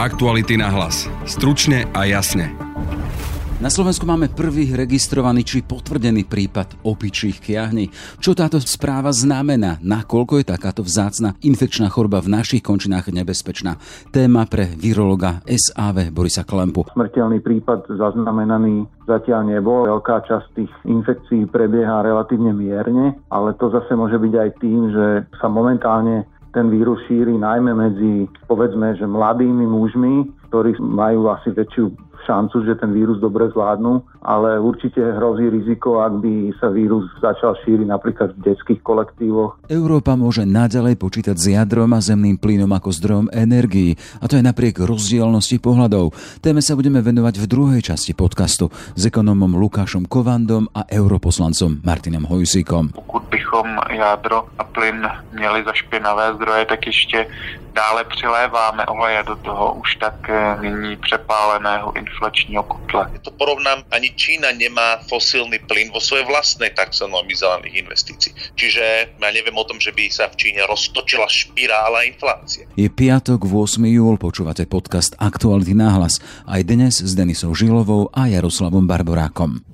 Aktuality na hlas. Stručne a jasne. Na Slovensku máme prvý registrovaný či potvrdený prípad opičích kiahní. Čo táto správa znamená? Nakoľko je takáto vzácna infekčná choroba v našich končinách nebezpečná? Téma pre virologa SAV Borisa Klempu. Smrteľný prípad zaznamenaný zatiaľ nebol. Veľká časť tých infekcií prebieha relatívne mierne, ale to zase môže byť aj tým, že sa momentálne ten vírus šíri najmä medzi, povedzme, že mladými mužmi, ktorí majú asi väčšiu šancu, že ten vírus dobre zvládnu, ale určite hrozí riziko, ak by sa vírus začal šíriť napríklad v detských kolektívoch. Európa môže naďalej počítať s jadrom a zemným plynom ako zdrojom energií, a to je napriek rozdielnosti pohľadov. Téme sa budeme venovať v druhej časti podcastu s ekonomom Lukášom Kovandom a europoslancom Martinom Hojsíkom. Pokud bychom jádro a plyn měli za špinavé zdroje, tak ještě dále přiléváme oleje do toho už tak eh, nyní přepáleného inflačního kotle. To porovnám, ani Čína nemá fosílny plyn vo svojej vlastnej taxonomii zelených investícií. Čiže ja neviem o tom, že by sa v Číne roztočila špirála inflácie. Je piatok 8. júl, počúvate podcast Aktuality náhlas. Aj dnes s Denisou Žilovou a Jaroslavom Barborákom.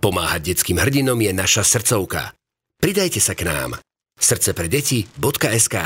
Pomáhať detským hrdinom je naša srdcovka. Pridajte sa k nám srdcepredeti.sk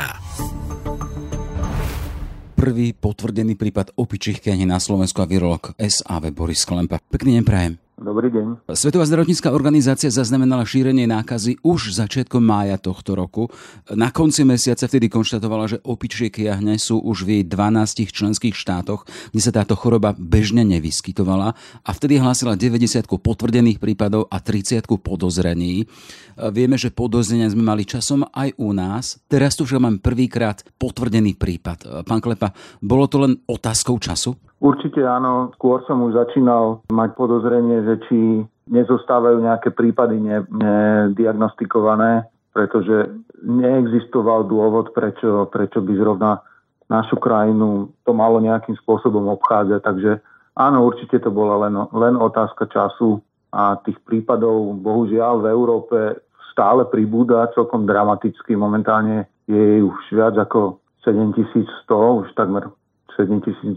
Prvý potvrdený prípad opičích na Slovensku a virolog SAV Boris Klempa. Pekný deň prajem. Dobrý deň. Svetová zdravotnícká organizácia zaznamenala šírenie nákazy už začiatkom mája tohto roku. Na konci mesiaca vtedy konštatovala, že opičie kiahne sú už v jej 12 členských štátoch, kde sa táto choroba bežne nevyskytovala a vtedy hlásila 90 potvrdených prípadov a 30 podozrení. Vieme, že podozrenia sme mali časom aj u nás. Teraz tu však mám prvýkrát potvrdený prípad. Pán Klepa, bolo to len otázkou času? Určite áno, skôr som už začínal mať podozrenie, že či nezostávajú nejaké prípady nediagnostikované, pretože neexistoval dôvod, prečo, prečo by zrovna našu krajinu to malo nejakým spôsobom obchádzať. Takže áno, určite to bola len, len otázka času a tých prípadov bohužiaľ v Európe stále pribúda celkom dramaticky. Momentálne je už viac ako 7100, už takmer 7200,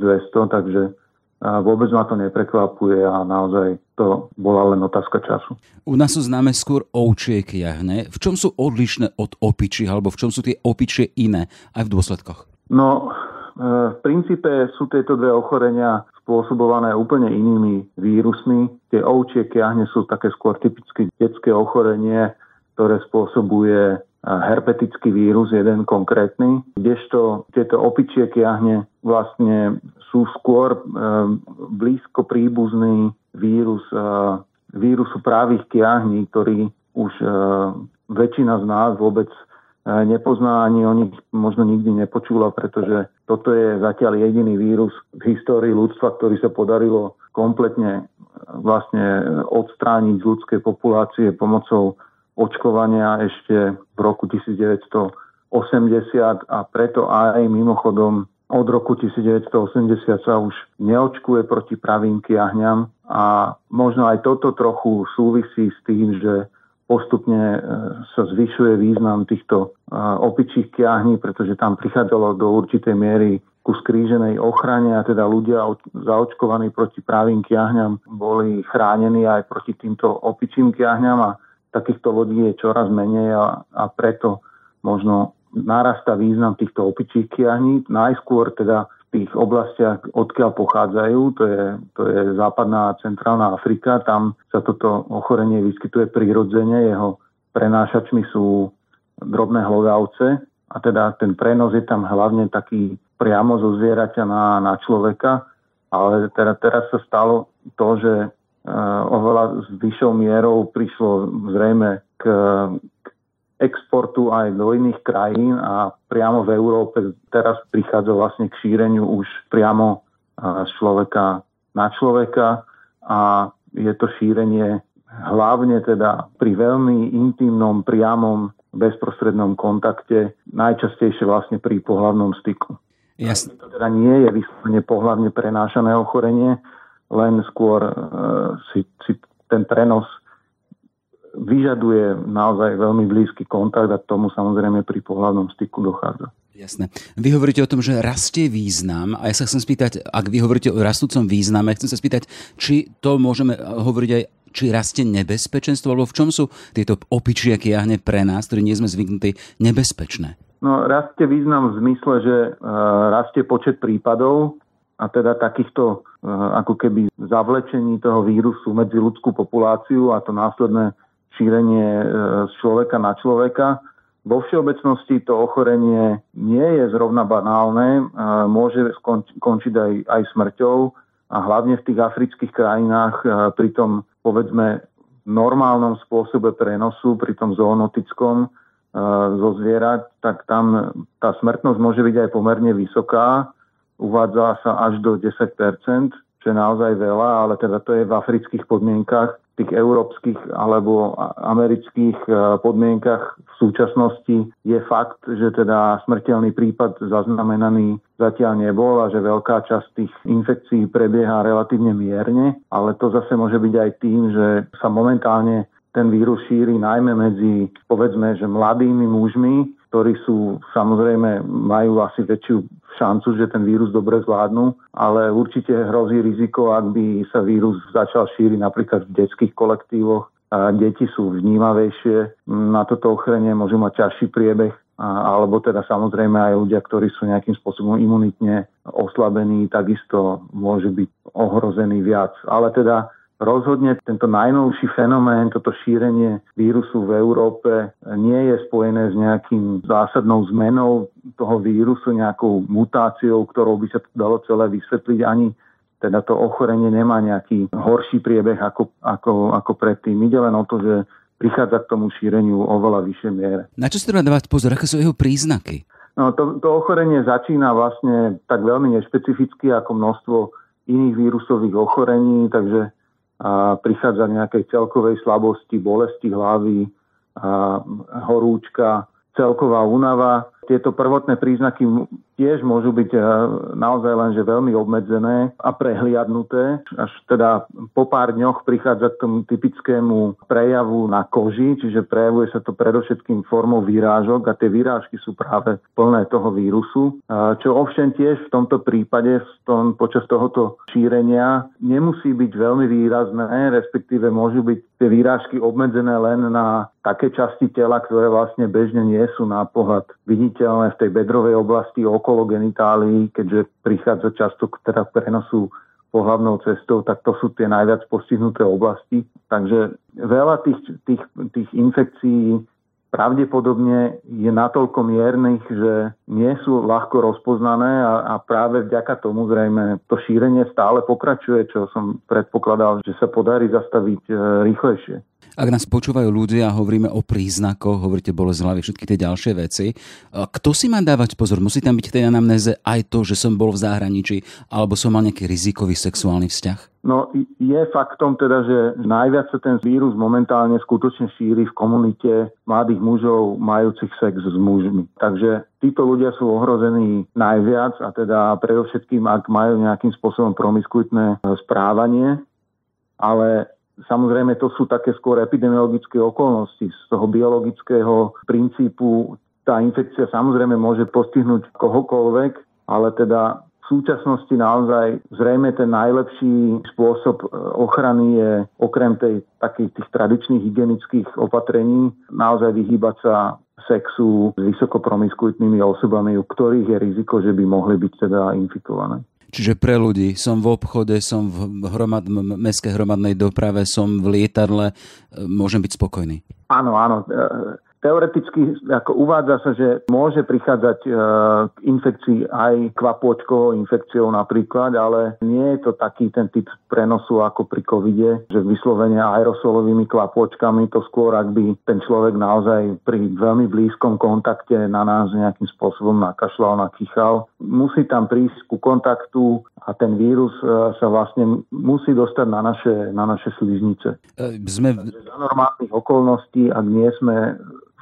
takže vôbec ma to neprekvapuje a naozaj to bola len otázka času. U nás sú známe skôr ovčie kiahne. V čom sú odlišné od opičí, alebo v čom sú tie opičie iné aj v dôsledkoch? No, e, v princípe sú tieto dve ochorenia spôsobované úplne inými vírusmi. Tie ovčie kiahne sú také skôr typicky detské ochorenie, ktoré spôsobuje herpetický vírus, jeden konkrétny, kdežto tieto opičie kiahne vlastne sú skôr e, blízko príbuzný vírus e, vírusu právých kiahní, ktorý už e, väčšina z nás vôbec nepozná, ani o nich možno nikdy nepočula, pretože toto je zatiaľ jediný vírus v histórii ľudstva, ktorý sa podarilo kompletne vlastne odstrániť z ľudskej populácie pomocou očkovania ešte v roku 1980 a preto aj mimochodom od roku 1980 sa už neočkuje proti pravým kiahňam a možno aj toto trochu súvisí s tým, že postupne e, sa zvyšuje význam týchto e, opičích kiahní, pretože tam prichádzalo do určitej miery ku skríženej ochrane a teda ľudia zaočkovaní proti pravým kiahňam boli chránení aj proti týmto opičím kiahňam a takýchto lodí je čoraz menej a, a preto možno narastá význam týchto opičích kiahní. Najskôr teda v tých oblastiach, odkiaľ pochádzajú, to je, to je západná a centrálna Afrika, tam sa toto ochorenie vyskytuje prirodzene, jeho prenášačmi sú drobné hlodavce a teda ten prenos je tam hlavne taký priamo zo zvieraťa na, na človeka, ale teda teraz sa stalo to, že oveľa s vyššou mierou prišlo zrejme k, k exportu aj do iných krajín a priamo v Európe teraz prichádza vlastne k šíreniu už priamo eh, z človeka na človeka a je to šírenie hlavne teda pri veľmi intimnom, priamom, bezprostrednom kontakte, najčastejšie vlastne pri pohlavnom styku. Jasne. To teda nie je vyslovene pohlavne prenášané ochorenie, len skôr e, si, si ten prenos vyžaduje naozaj veľmi blízky kontakt a k tomu samozrejme pri pohľadnom styku dochádza. Jasné. Vy hovoríte o tom, že rastie význam a ja sa chcem spýtať, ak vy hovoríte o rastúcom význame, chcem sa spýtať, či to môžeme hovoriť aj či rastie nebezpečenstvo, alebo v čom sú tieto opičie kiahne pre nás, ktorí nie sme zvyknutí, nebezpečné? No, rastie význam v zmysle, že e, rastie počet prípadov a teda takýchto e, ako keby zavlečení toho vírusu medzi ľudskú populáciu a to následné šírenie e, z človeka na človeka vo všeobecnosti to ochorenie nie je zrovna banálne, môže skončiť aj, aj smrťou a hlavne v tých afrických krajinách pri tom, povedzme, normálnom spôsobe prenosu, pri tom zoonotickom zo zvierat, tak tam tá smrtnosť môže byť aj pomerne vysoká. Uvádza sa až do 10 čo je naozaj veľa, ale teda to je v afrických podmienkach tých európskych alebo amerických e, podmienkach v súčasnosti je fakt, že teda smrteľný prípad zaznamenaný zatiaľ nebol a že veľká časť tých infekcií prebieha relatívne mierne, ale to zase môže byť aj tým, že sa momentálne ten vírus šíri najmä medzi, povedzme, že mladými mužmi, ktorí sú samozrejme, majú asi väčšiu šancu, že ten vírus dobre zvládnu, ale určite hrozí riziko, ak by sa vírus začal šíriť napríklad v detských kolektívoch. A deti sú vnímavejšie na toto ochrenie, môžu mať ťažší priebeh, alebo teda samozrejme aj ľudia, ktorí sú nejakým spôsobom imunitne oslabení, takisto môžu byť ohrození viac. Ale teda Rozhodne tento najnovší fenomén, toto šírenie vírusu v Európe nie je spojené s nejakým zásadnou zmenou toho vírusu, nejakou mutáciou, ktorou by sa to dalo celé vysvetliť ani teda to ochorenie nemá nejaký horší priebeh ako, ako, ako predtým. Ide len o to, že prichádza k tomu šíreniu oveľa vyššej miere. Na čo si treba dávať pozor? Aké sú jeho príznaky? No, to, to ochorenie začína vlastne tak veľmi nešpecificky ako množstvo iných vírusových ochorení, takže a prichádza nejakej celkovej slabosti, bolesti hlavy, a horúčka, celková únava. Tieto prvotné príznaky tiež môžu byť e, naozaj len že veľmi obmedzené a prehliadnuté. Až teda po pár dňoch prichádza k tomu typickému prejavu na koži, čiže prejavuje sa to predovšetkým formou výrážok a tie výrážky sú práve plné toho vírusu. Čo ovšem tiež v tomto prípade v tom, počas tohoto šírenia nemusí byť veľmi výrazné, respektíve môžu byť tie výrážky obmedzené len na také časti tela, ktoré vlastne bežne nie sú na pohľad viditeľné v tej bedrovej oblasti okolo genitálií, keďže prichádza často k teda prenosu pohľavnou cestou, tak to sú tie najviac postihnuté oblasti. Takže veľa tých, tých, tých infekcií pravdepodobne je natoľko miernych, že nie sú ľahko rozpoznané a, a práve vďaka tomu zrejme to šírenie stále pokračuje, čo som predpokladal, že sa podarí zastaviť e, rýchlejšie. Ak nás počúvajú ľudia a hovoríme o príznakoch, hovoríte bolesť hlavy, všetky tie ďalšie veci, kto si má dávať pozor? Musí tam byť v tej anamnéze aj to, že som bol v zahraničí, alebo som mal nejaký rizikový sexuálny vzťah? No je faktom teda, že najviac sa ten vírus momentálne skutočne šíri v komunite mladých mužov majúcich sex s mužmi. Takže títo ľudia sú ohrození najviac a teda predovšetkým, ak majú nejakým spôsobom promiskuitné správanie, ale Samozrejme, to sú také skôr epidemiologické okolnosti. Z toho biologického princípu tá infekcia samozrejme môže postihnúť kohokoľvek, ale teda v súčasnosti naozaj zrejme ten najlepší spôsob e, ochrany je okrem tej, takých tých tradičných hygienických opatrení naozaj vyhýbať sa sexu s vysokopromiskuitnými osobami, u ktorých je riziko, že by mohli byť teda infikované. Čiže pre ľudí, som v obchode, som v hromad, mestskej hromadnej doprave, som v lietadle, e, môžem byť spokojný. Áno, áno. Teoreticky ako uvádza sa, že môže prichádzať e, k infekcii aj kvapôčkovou infekciou napríklad, ale nie je to taký ten typ prenosu ako pri covide, že vyslovene aerosolovými kvapôčkami, to skôr, ak by ten človek naozaj pri veľmi blízkom kontakte na nás nejakým spôsobom nakašľal, nakýchal. Musí tam prísť ku kontaktu a ten vírus e, sa vlastne musí dostať na naše, na naše sliznice. E, sme... za normálnych okolností, ak nie sme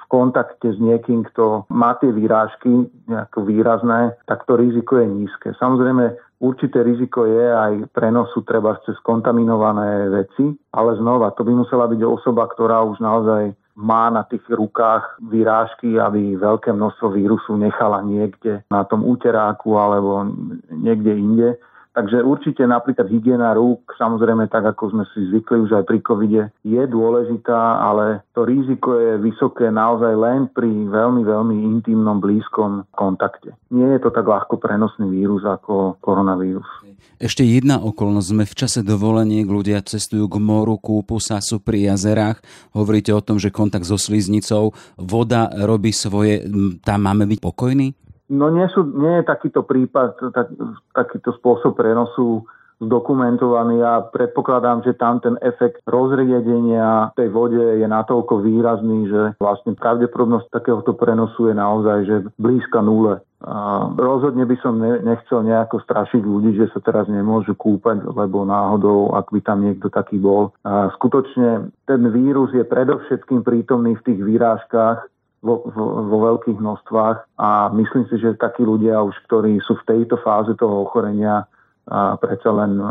kontakte s niekým, kto má tie výrážky nejako výrazné, tak to riziko je nízke. Samozrejme, určité riziko je aj prenosu treba cez kontaminované veci, ale znova, to by musela byť osoba, ktorá už naozaj má na tých rukách vyrážky, aby veľké množstvo vírusu nechala niekde na tom úteráku alebo niekde inde. Takže určite napríklad hygiena rúk, samozrejme tak, ako sme si zvykli už aj pri covide, je dôležitá, ale to riziko je vysoké naozaj len pri veľmi, veľmi intimnom, blízkom kontakte. Nie je to tak ľahko prenosný vírus ako koronavírus. Ešte jedna okolnosť. Sme v čase dovoleniek, ľudia cestujú k moru, kúpu sa, sú pri jazerách. Hovoríte o tom, že kontakt so sliznicou, voda robí svoje, tam máme byť pokojní? No nie, sú, nie je takýto prípad, tak, takýto spôsob prenosu zdokumentovaný a predpokladám, že tam ten efekt rozriedenia tej vode je natoľko výrazný, že vlastne pravdepodobnosť takéhoto prenosu je naozaj že blízka nule. A rozhodne by som nechcel nejako strašiť ľudí, že sa teraz nemôžu kúpať, lebo náhodou, ak by tam niekto taký bol. A skutočne ten vírus je predovšetkým prítomný v tých výrážkach, vo, vo, vo veľkých množstvách a myslím si, že takí ľudia už, ktorí sú v tejto fáze toho ochorenia, a predsa len e,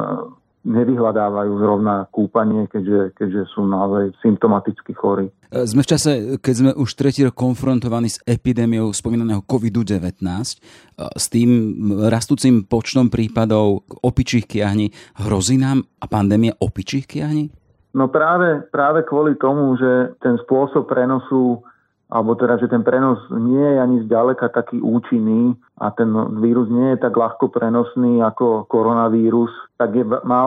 nevyhľadávajú zrovna kúpanie, keďže, keďže sú naozaj symptomaticky chorí. E, sme v čase, keď sme už tretí rok konfrontovaní s epidémiou spomínaného COVID-19, e, s tým rastúcim počtom prípadov opičích kiahní. Hrozí nám a pandémia opičích kiahní? No práve, práve kvôli tomu, že ten spôsob prenosu alebo teda, že ten prenos nie je ani zďaleka taký účinný a ten vírus nie je tak ľahko prenosný ako koronavírus, tak je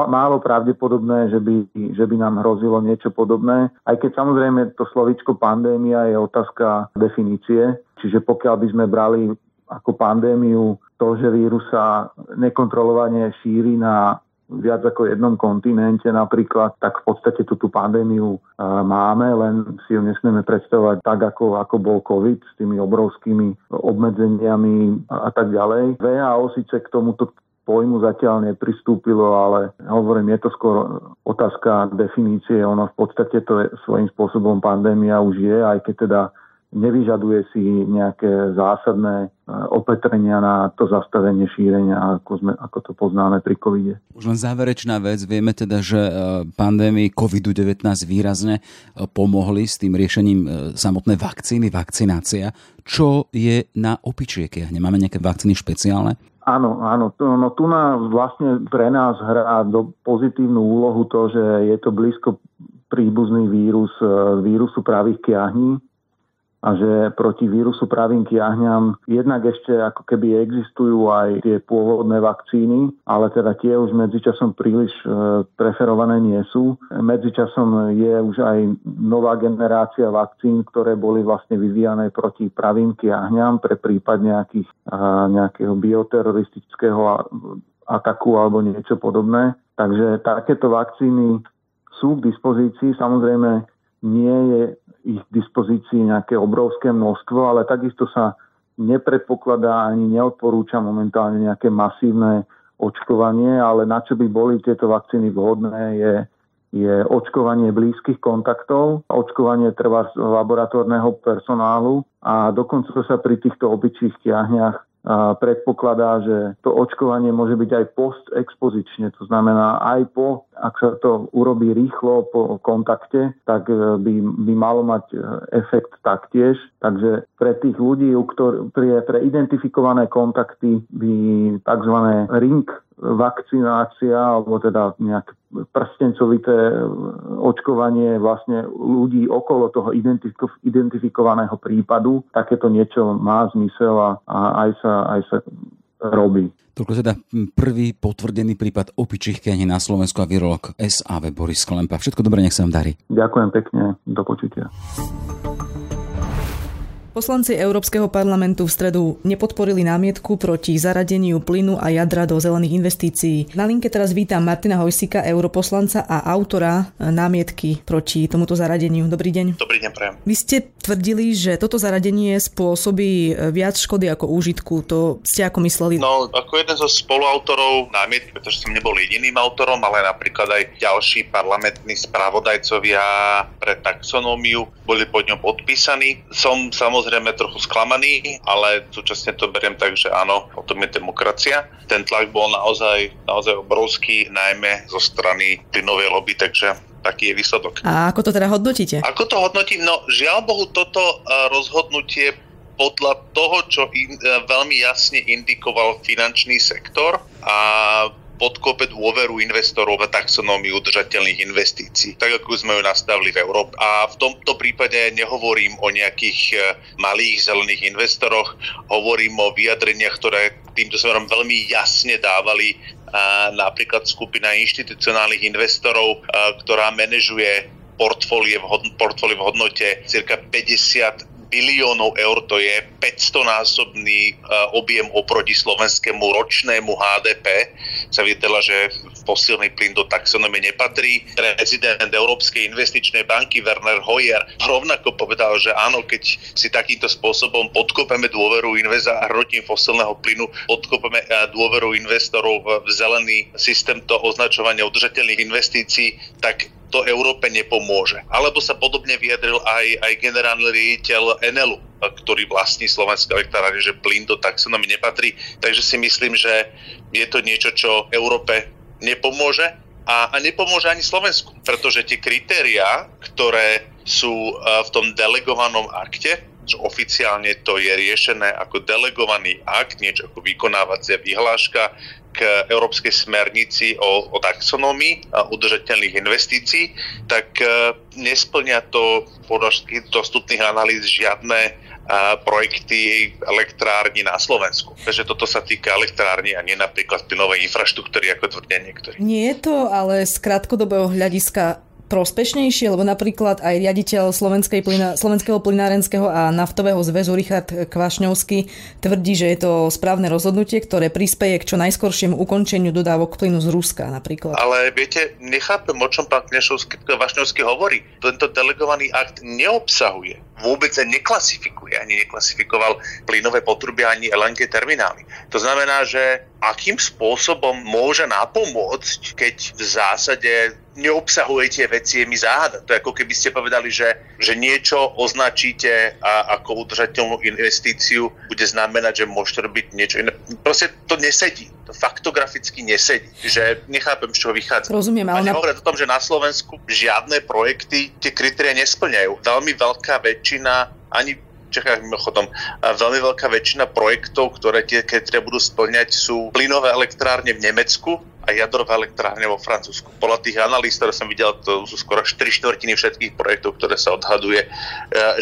málo pravdepodobné, že by, že by nám hrozilo niečo podobné. Aj keď samozrejme to slovičko pandémia je otázka definície, čiže pokiaľ by sme brali ako pandémiu to, že vírus sa nekontrolovane šíri na viac ako jednom kontinente napríklad, tak v podstate tú, tú pandémiu máme, len si ju nesmieme predstavovať tak, ako, ako bol COVID s tými obrovskými obmedzeniami a, a tak ďalej. VHO síce k tomuto pojmu zatiaľ nepristúpilo, ale hovorím, je to skôr otázka definície. Ono v podstate to je svojím spôsobom pandémia už je, aj keď teda nevyžaduje si nejaké zásadné e, opetrenia na to zastavenie šírenia, ako, sme, ako to poznáme pri covide. Už len záverečná vec. Vieme teda, že e, pandémii COVID-19 výrazne e, pomohli s tým riešením samotnej vakcíny, vakcinácia. Čo je na opičieke? Nemáme nejaké vakcíny špeciálne? Áno, áno. No tu nás vlastne pre nás hrá do pozitívnu úlohu to, že je to blízko príbuzný vírus vírusu pravých kiahní, a že proti vírusu pravým kiahňam jednak ešte ako keby existujú aj tie pôvodné vakcíny, ale teda tie už medzičasom príliš e, preferované nie sú. Medzičasom je už aj nová generácia vakcín, ktoré boli vlastne vyvíjane proti pravým kiahňam pre prípad nejakých, nejakého bioteroristického ataku alebo niečo podobné. Takže takéto vakcíny sú k dispozícii. Samozrejme, nie je ich dispozícii nejaké obrovské množstvo, ale takisto sa nepredpokladá ani neodporúča momentálne nejaké masívne očkovanie, ale na čo by boli tieto vakcíny vhodné je, je očkovanie blízkych kontaktov, očkovanie trvá laboratórneho personálu a dokonca sa pri týchto obyčích tiahniach predpokladá, že to očkovanie môže byť aj postexpozične, to znamená aj po, ak sa to urobí rýchlo po kontakte, tak e, by, by malo mať e, efekt taktiež. Takže pre tých ľudí, ktor- pre, pre identifikované kontakty by tzv. ring vakcinácia alebo teda nejaké prstencovité očkovanie vlastne ľudí okolo toho identifikovaného prípadu. Takéto niečo má zmysel a, a aj, sa, aj sa robí. Toľko teda prvý potvrdený prípad opičích kiahní na Slovensku a virolog SAV Boris Kolempa. Všetko dobré, nech sa vám darí. Ďakujem pekne, do počutia. Poslanci Európskeho parlamentu v stredu nepodporili námietku proti zaradeniu plynu a jadra do zelených investícií. Na linke teraz vítam Martina Hojsika, europoslanca a autora námietky proti tomuto zaradeniu. Dobrý deň. Dobrý deň, prajem. Vy ste tvrdili, že toto zaradenie spôsobí viac škody ako úžitku. To ste ako mysleli? No, ako jeden zo spoluautorov námietky, pretože som nebol jediným autorom, ale napríklad aj ďalší parlamentní spravodajcovia pre taxonómiu boli pod ňou podpísaní. Som samozrejme samozrejme trochu sklamaný, ale súčasne to beriem tak, že áno, o tom je demokracia. Ten tlak bol naozaj, naozaj obrovský, najmä zo strany plynovej lobby, takže taký je výsledok. A ako to teda hodnotíte? Ako to hodnotím? No, žiaľ Bohu, toto e, rozhodnutie podľa toho, čo in, e, veľmi jasne indikoval finančný sektor a podkope dôveru investorov v taxonómiu udržateľných investícií, tak ako sme ju nastavili v Európe. A v tomto prípade nehovorím o nejakých e, malých zelených investoroch, hovorím o vyjadreniach, ktoré týmto smerom veľmi jasne dávali a napríklad skupina inštitucionálnych investorov, ktorá manažuje portfólie v hodnote cirka 50 biliónov eur, to je 500-násobný e, objem oproti slovenskému ročnému HDP. Sa videla, že fosílny plyn do taxonomie nepatrí. Prezident Európskej investičnej banky Werner Hoyer rovnako povedal, že áno, keď si takýmto spôsobom podkopeme dôveru hrotím fosílneho plynu, podkopeme e, dôveru investorov v zelený systém to označovania udržateľných investícií, tak to Európe nepomôže. Alebo sa podobne vyjadril aj, aj generálny riaditeľ Enelu, ktorý vlastní Slovenská elektrárne, že plyn do taxonomy nepatrí. Takže si myslím, že je to niečo, čo Európe nepomôže a, a nepomôže ani Slovensku, pretože tie kritériá, ktoré sú e, v tom delegovanom akte, že oficiálne to je riešené ako delegovaný akt, niečo ako vykonávacia vyhláška, k Európskej smernici o, o a udržateľných investícií, tak uh, nesplňa to podľa všetkých dostupných analýz žiadne uh, projekty elektrární na Slovensku. Takže toto sa týka elektrární a nie napríklad plynovej infraštruktúry, ako tvrdia niektorí. Nie je to ale z krátkodobého hľadiska prospešnejšie, lebo napríklad aj riaditeľ Slovenskej plyna, Slovenského plynárenského a naftového zväzu Richard Kvašňovský tvrdí, že je to správne rozhodnutie, ktoré prispieje k čo najskoršiemu ukončeniu dodávok plynu z Ruska napríklad. Ale viete, nechápem, o čom pán Kvašňovský hovorí. Tento delegovaný akt neobsahuje vôbec neklasifikuje, ani neklasifikoval plynové potruby, ani LNG terminály. To znamená, že akým spôsobom môže napomôcť, keď v zásade neobsahuje tie veci, je mi záhada. To je ako keby ste povedali, že, že niečo označíte a ako udržateľnú investíciu bude znamenať, že môžete robiť niečo iné. Proste to nesedí. To faktograficky nesedí. Že nechápem, z čoho vychádza. Rozumiem, ale... A nehovoria o tom, že na Slovensku žiadne projekty tie kritéria nesplňajú. Veľmi veľká väčšina ani Čechách mimochodom veľmi veľká väčšina projektov, ktoré tie kritéria budú splňať, sú plynové elektrárne v Nemecku, a jadrová elektrárne vo Francúzsku. Podľa tých analýz, ktoré som videl, to sú skoro 4 štvrtiny všetkých projektov, ktoré sa odhaduje, e,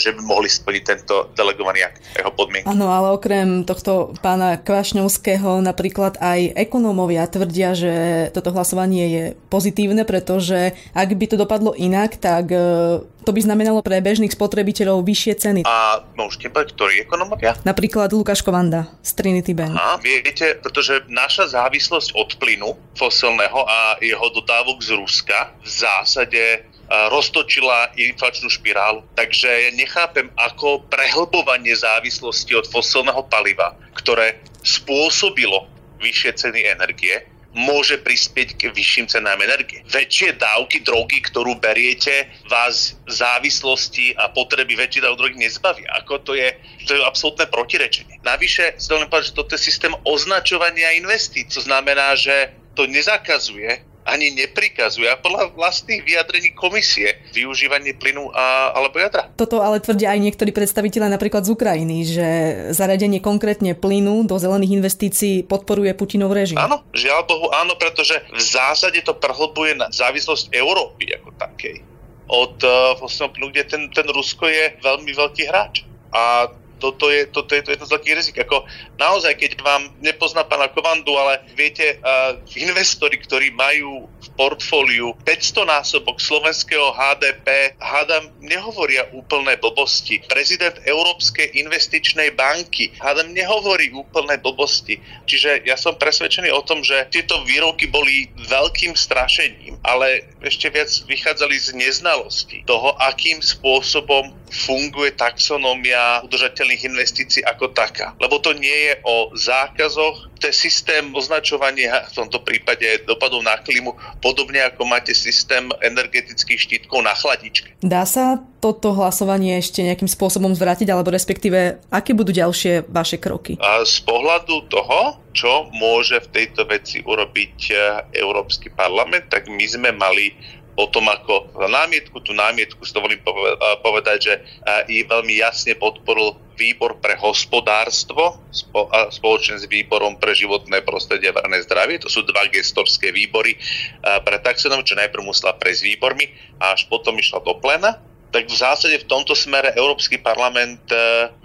že by mohli splniť tento delegovaný akt, jeho podmienky. Áno, ale okrem tohto pána Kvašňovského napríklad aj ekonómovia tvrdia, že toto hlasovanie je pozitívne, pretože ak by to dopadlo inak, tak e, to by znamenalo pre bežných spotrebiteľov vyššie ceny. A môžete povedať, ktorí ekonomovia? Napríklad Lukáš Kovanda z Trinity Bank. Aha, viete, pretože naša závislosť od plynu fosilného a jeho dodávok z Ruska v zásade e, roztočila inflačnú špirálu. Takže ja nechápem, ako prehlbovanie závislosti od fosilného paliva, ktoré spôsobilo vyššie ceny energie, môže prispieť k vyšším cenám energie. Väčšie dávky drogy, ktorú beriete, vás závislosti a potreby väčšie dávky drogy nezbavia. Ako to je, to je absolútne protirečenie. Navyše, si dovolím povedať, že toto je systém označovania investícií. To znamená, že to nezakazuje ani neprikazuje a podľa vlastných vyjadrení komisie využívanie plynu a, alebo jadra. Toto ale tvrdia aj niektorí predstaviteľe napríklad z Ukrajiny, že zaradenie konkrétne plynu do zelených investícií podporuje Putinov režim. Áno, žiaľ Bohu áno, pretože v zásade to prehlbuje na závislosť Európy ako takej od uh, plynu, kde ten, ten Rusko je veľmi veľký hráč. A toto je, toto je to jedno z veľkých rizik. Ako naozaj, keď vám nepozná pána Kovandu, ale viete, uh, investori, ktorí majú v portfóliu 500 násobok slovenského HDP, hádam, nehovoria úplné blbosti. Prezident Európskej investičnej banky, hádam, nehovorí úplné blbosti. Čiže ja som presvedčený o tom, že tieto výroky boli veľkým strašením, ale ešte viac vychádzali z neznalosti toho, akým spôsobom funguje taxonómia udržateľ udržateľných investícií ako taká. Lebo to nie je o zákazoch, to je systém označovania v tomto prípade dopadov na klímu, podobne ako máte systém energetických štítkov na chladičke. Dá sa toto hlasovanie ešte nejakým spôsobom zvrátiť, alebo respektíve, aké budú ďalšie vaše kroky? A z pohľadu toho, čo môže v tejto veci urobiť e, Európsky parlament, tak my sme mali o tom, ako námietku, tú námietku si dovolím povedať, že i veľmi jasne podporil výbor pre hospodárstvo spoločne s výborom pre životné prostredie a verejné zdravie. To sú dva gestorské výbory pre taxonom, čo najprv musela prejsť výbormi a až potom išla do plena tak v zásade v tomto smere Európsky parlament e,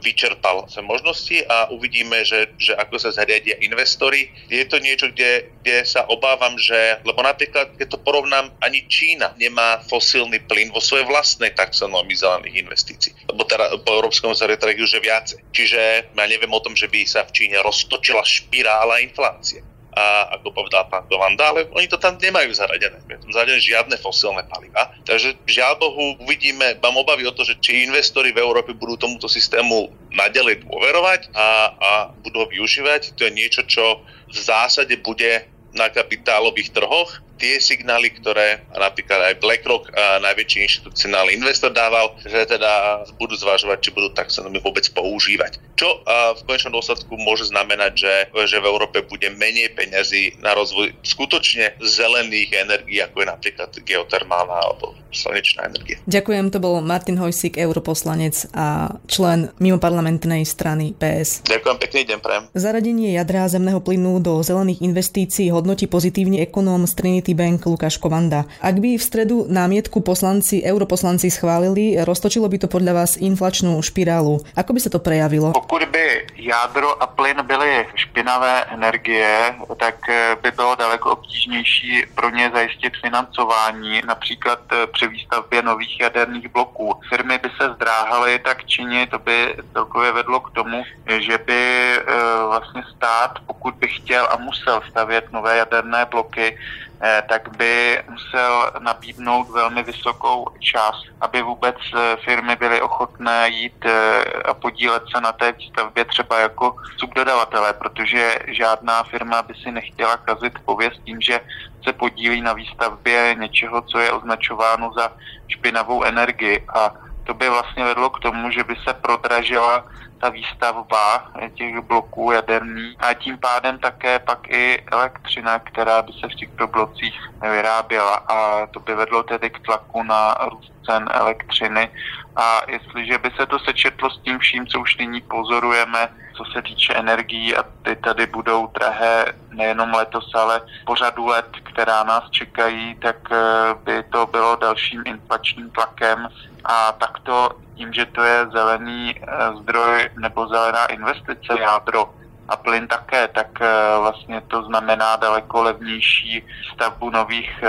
vyčerpal sa možnosti a uvidíme, že, že ako sa zariadia investori. Je to niečo, kde, kde sa obávam, že, lebo napríklad, keď to porovnám, ani Čína nemá fosílny plyn vo svojej vlastnej taxonómii zelených investícií. Lebo teda po európskom zariadení už je viacej. Čiže ja neviem o tom, že by sa v Číne roztočila špirála inflácie a ako povedal pán Dolanda, ale oni to tam nemajú zaradené. Je tam zaradené žiadne fosílne paliva. Takže žiaľ Bohu uvidíme, mám obavy o to, že či investori v Európe budú tomuto systému nadalej dôverovať a, a budú ho využívať. To je niečo, čo v zásade bude na kapitálových trhoch tie signály, ktoré napríklad aj BlackRock, a najväčší inštitucionálny investor dával, že teda budú zvažovať, či budú taxonomy vôbec používať. Čo v konečnom dôsledku môže znamenať, že, že v Európe bude menej peňazí na rozvoj skutočne zelených energií, ako je napríklad geotermálna alebo slnečná energia. Ďakujem, to bol Martin Hojsik, europoslanec a člen mimoparlamentnej strany PS. Ďakujem pekný deň, prajem. Zaradenie jadra zemného plynu do zelených investícií hodnotí pozitívne ekonóm z Trinity Citibank Lukáš Kovanda. Ak by v stredu námietku poslanci, europoslanci schválili, roztočilo by to podľa vás inflačnú špirálu. Ako by sa to prejavilo? Pokud by jádro a plyn byly špinavé energie, tak eh, by bylo daleko obtížnější pro ně zajistit financování, například eh, při výstavbě nových jaderných bloků. Firmy by se zdráhaly tak činit, to by celkově vedlo k tomu, že by eh, vlastně stát, pokud by chtěl a musel stavět nové jaderné bloky, Eh, tak by musel nabídnout velmi vysokou část, aby vůbec eh, firmy byly ochotné jít eh, a podílet se na té výstavbě třeba jako subdodavatele, protože žádná firma by si nechtěla kazit pověst tím, že se podílí na výstavbě něčeho, co je označováno za špinavou energii. A to by vlastně vedlo k tomu, že by se prodražila ta výstavba těch bloků jaderných. A tím pádem také pak i elektřina, která by se v těchto blocích vyráběla a to by vedlo tedy k tlaku na růst cen elektřiny. A jestliže by se to sečetlo s tím vším, co už nyní pozorujeme, co se týče energií a ty tady budou drahé nejenom letos, ale po řadu let, která nás čekají, tak eh, by to bylo dalším inflačním tlakem. A takto tím, že to je zelený eh, zdroj nebo zelená investice, jádro a plyn také, tak eh, vlastně to znamená daleko levnější stavbu nových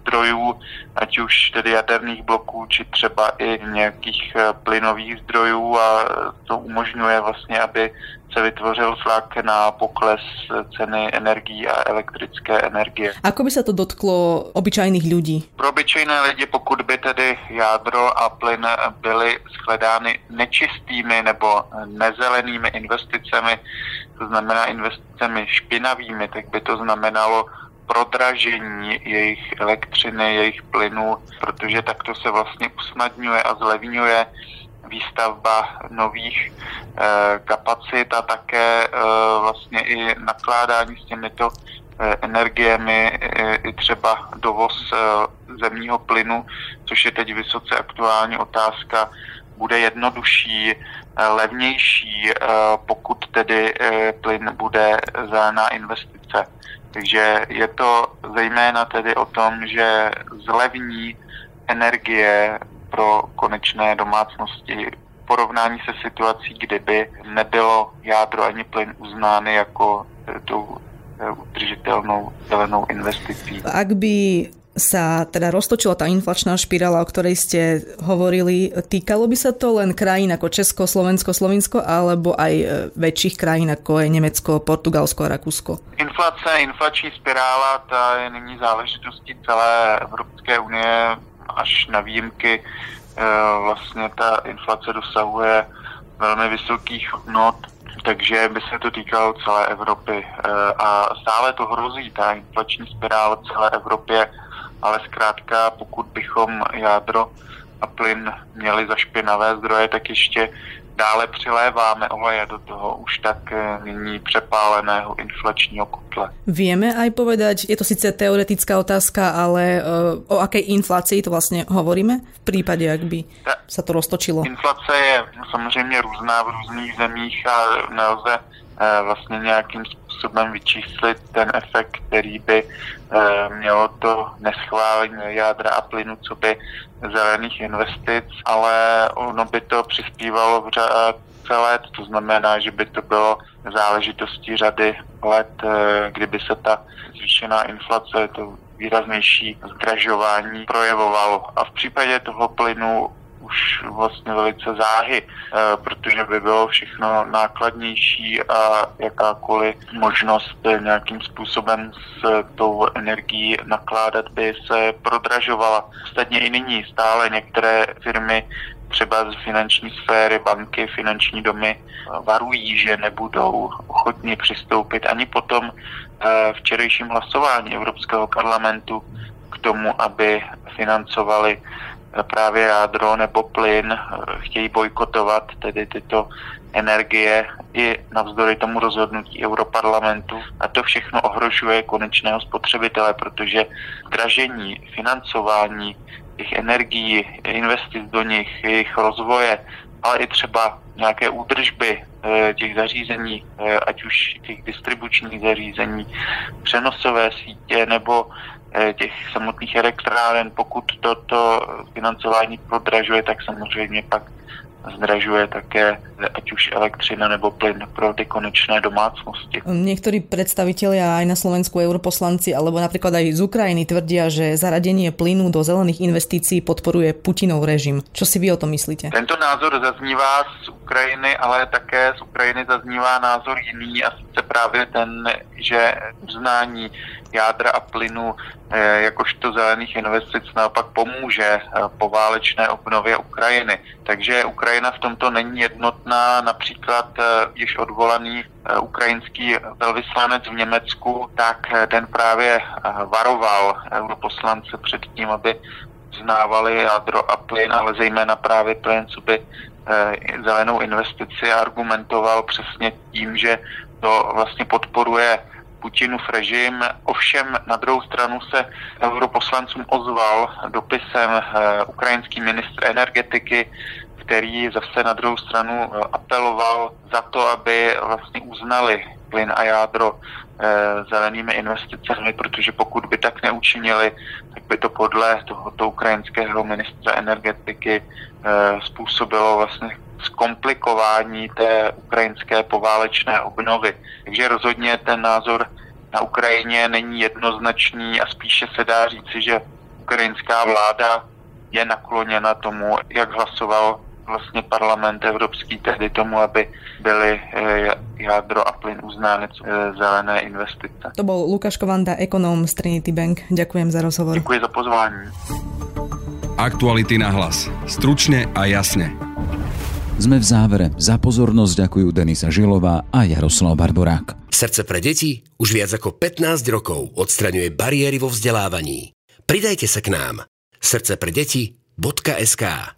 zdrojů, ať už tedy jaderných bloků, či třeba i nějakých plynových zdrojů a to umožňuje vlastně, aby se vytvořil tlak na pokles ceny energií a elektrické energie. Ako by se to dotklo obyčajných lidí? Pro obyčejné lidi, pokud by tedy jádro a plyn byly shledány nečistými nebo nezelenými investicemi, to znamená investicemi špinavými, tak by to znamenalo prodražení jejich elektřiny, jejich plynu, protože takto se vlastně usnadňuje a zlevňuje výstavba nových eh, kapacit a také eh, vlastně i nakládání s těmito eh, energiemi, i třeba dovoz zemního plynu, což je teď vysoce aktuální otázka, bude jednodušší, levnější, pokud tedy plyn bude zelená investice. Takže je to zejména tedy o tom, že zlevní energie pro konečné domácnosti v porovnání se situací, kdyby nebylo jádro ani plyn uznány jako eh, tou eh, udržitelnou zelenou investicí. Ak by sa teda roztočila tá inflačná špirála, o ktorej ste hovorili, týkalo by sa to len krajín ako Česko, Slovensko, Slovinsko, alebo aj eh, väčších krajín ako je Nemecko, Portugalsko a Rakúsko? Inflace, inflační spirála, ta je nyní záležitostí celé Evropské unie až na výjimky eh, vlastně ta inflace dosahuje velmi vysokých hodnot, takže by se to týkalo celé Evropy. A stále to hrozí, ta inflační spirála v celé Evropě, ale zkrátka, pokud bychom jádro a plyn měli za špinavé zdroje, tak ještě dále přiléváme oleje do toho už tak eh, nyní přepáleného inflačního kotle. Vieme aj povedať, je to síce teoretická otázka, ale uh, o akej inflácii to vlastně hovoríme v případě, jak by sa to roztočilo? Inflace je samozřejmě různá v různých zemích a nelze vlastně nějakým způsobem vyčíslit ten efekt, který by uh, mělo to neschválení jádra a plynu, co by zelených investic, ale ono by to přispívalo v let, to znamená, že by to bylo záležitostí řady let, eh, kdyby se ta zvýšená inflace, to výraznější zdražování projevovalo. A v případě toho plynu už vlastně velice záhy, eh, protože by bylo všechno nákladnější a jakákoliv možnost nějakým způsobem s tou energií nakládat by se prodražovala. Ostatně i nyní stále některé firmy třeba z finanční sféry, banky, finanční domy varují, že nebudou ochotni přistoupit ani po tom eh, včerejším hlasování Evropského parlamentu k tomu, aby financovali právě jádro nebo plyn, chtějí bojkotovat tedy tyto energie i navzdory tomu rozhodnutí Europarlamentu. A to všechno ohrožuje konečného spotřebitele, protože dražení, financování těch energií, investic do nich, jejich rozvoje, ale i třeba nějaké údržby eh, těch zařízení, eh, ať už těch distribučních zařízení, přenosové sítě nebo Eh, těch samotných elektráren, pokud toto financování prodražuje, tak samozřejmě pak zdražuje také ať už elektřina nebo plyn pro ty konečné domácnosti. Niektorí predstavitelia aj na Slovensku europoslanci alebo napríklad aj z Ukrajiny tvrdia, že zaradenie plynu do zelených investícií podporuje Putinov režim. Čo si vy o tom myslíte? Tento názor zaznívá z Ukrajiny, ale také z Ukrajiny zaznívá názor jiný a sice právě ten, že uznání jádra a plynu eh, jakožto zelených investic naopak pomůže eh, poválečné obnově Ukrajiny. Takže Ukrajina v tomto není jednotná. Například eh, již odvolaný ukrajinský velvyslanec v Německu, tak ten právě varoval europoslance před tím, aby uznávali jádro a plyn, ale zejména právě plyn, co by zelenou investici argumentoval přesně tím, že to vlastně podporuje Putinův režim. Ovšem na druhou stranu se europoslancům ozval dopisem eh, ukrajinský ministr energetiky, který zase na druhou stranu eh, apeloval za to, aby vlastně uznali plyn a jádro e, zelenými investicemi, protože pokud by tak neučinili, tak by to podle tohoto ukrajinského ministra energetiky e, způsobilo vlastně zkomplikování té ukrajinské poválečné obnovy. Takže rozhodně ten názor na Ukrajině není jednoznačný a spíše se dá říci, že ukrajinská vláda je nakloněna tomu, jak hlasoval vlastně parlament evropský tehdy tomu, aby byly eh, jádro a plyn uznány eh, zelené investice. To byl Lukáš Kovanda, ekonom z Trinity Bank. Ďakujem za rozhovor. Děkuji za pozvání. Aktuality na hlas. Stručne a jasne. Sme v závere. Za pozornosť ďakujú Denisa Žilová a Jaroslav Barborák. Srdce pre deti už viac ako 15 rokov odstraňuje bariéry vo vzdelávaní. Pridajte sa k nám. Srdce pre deti.sk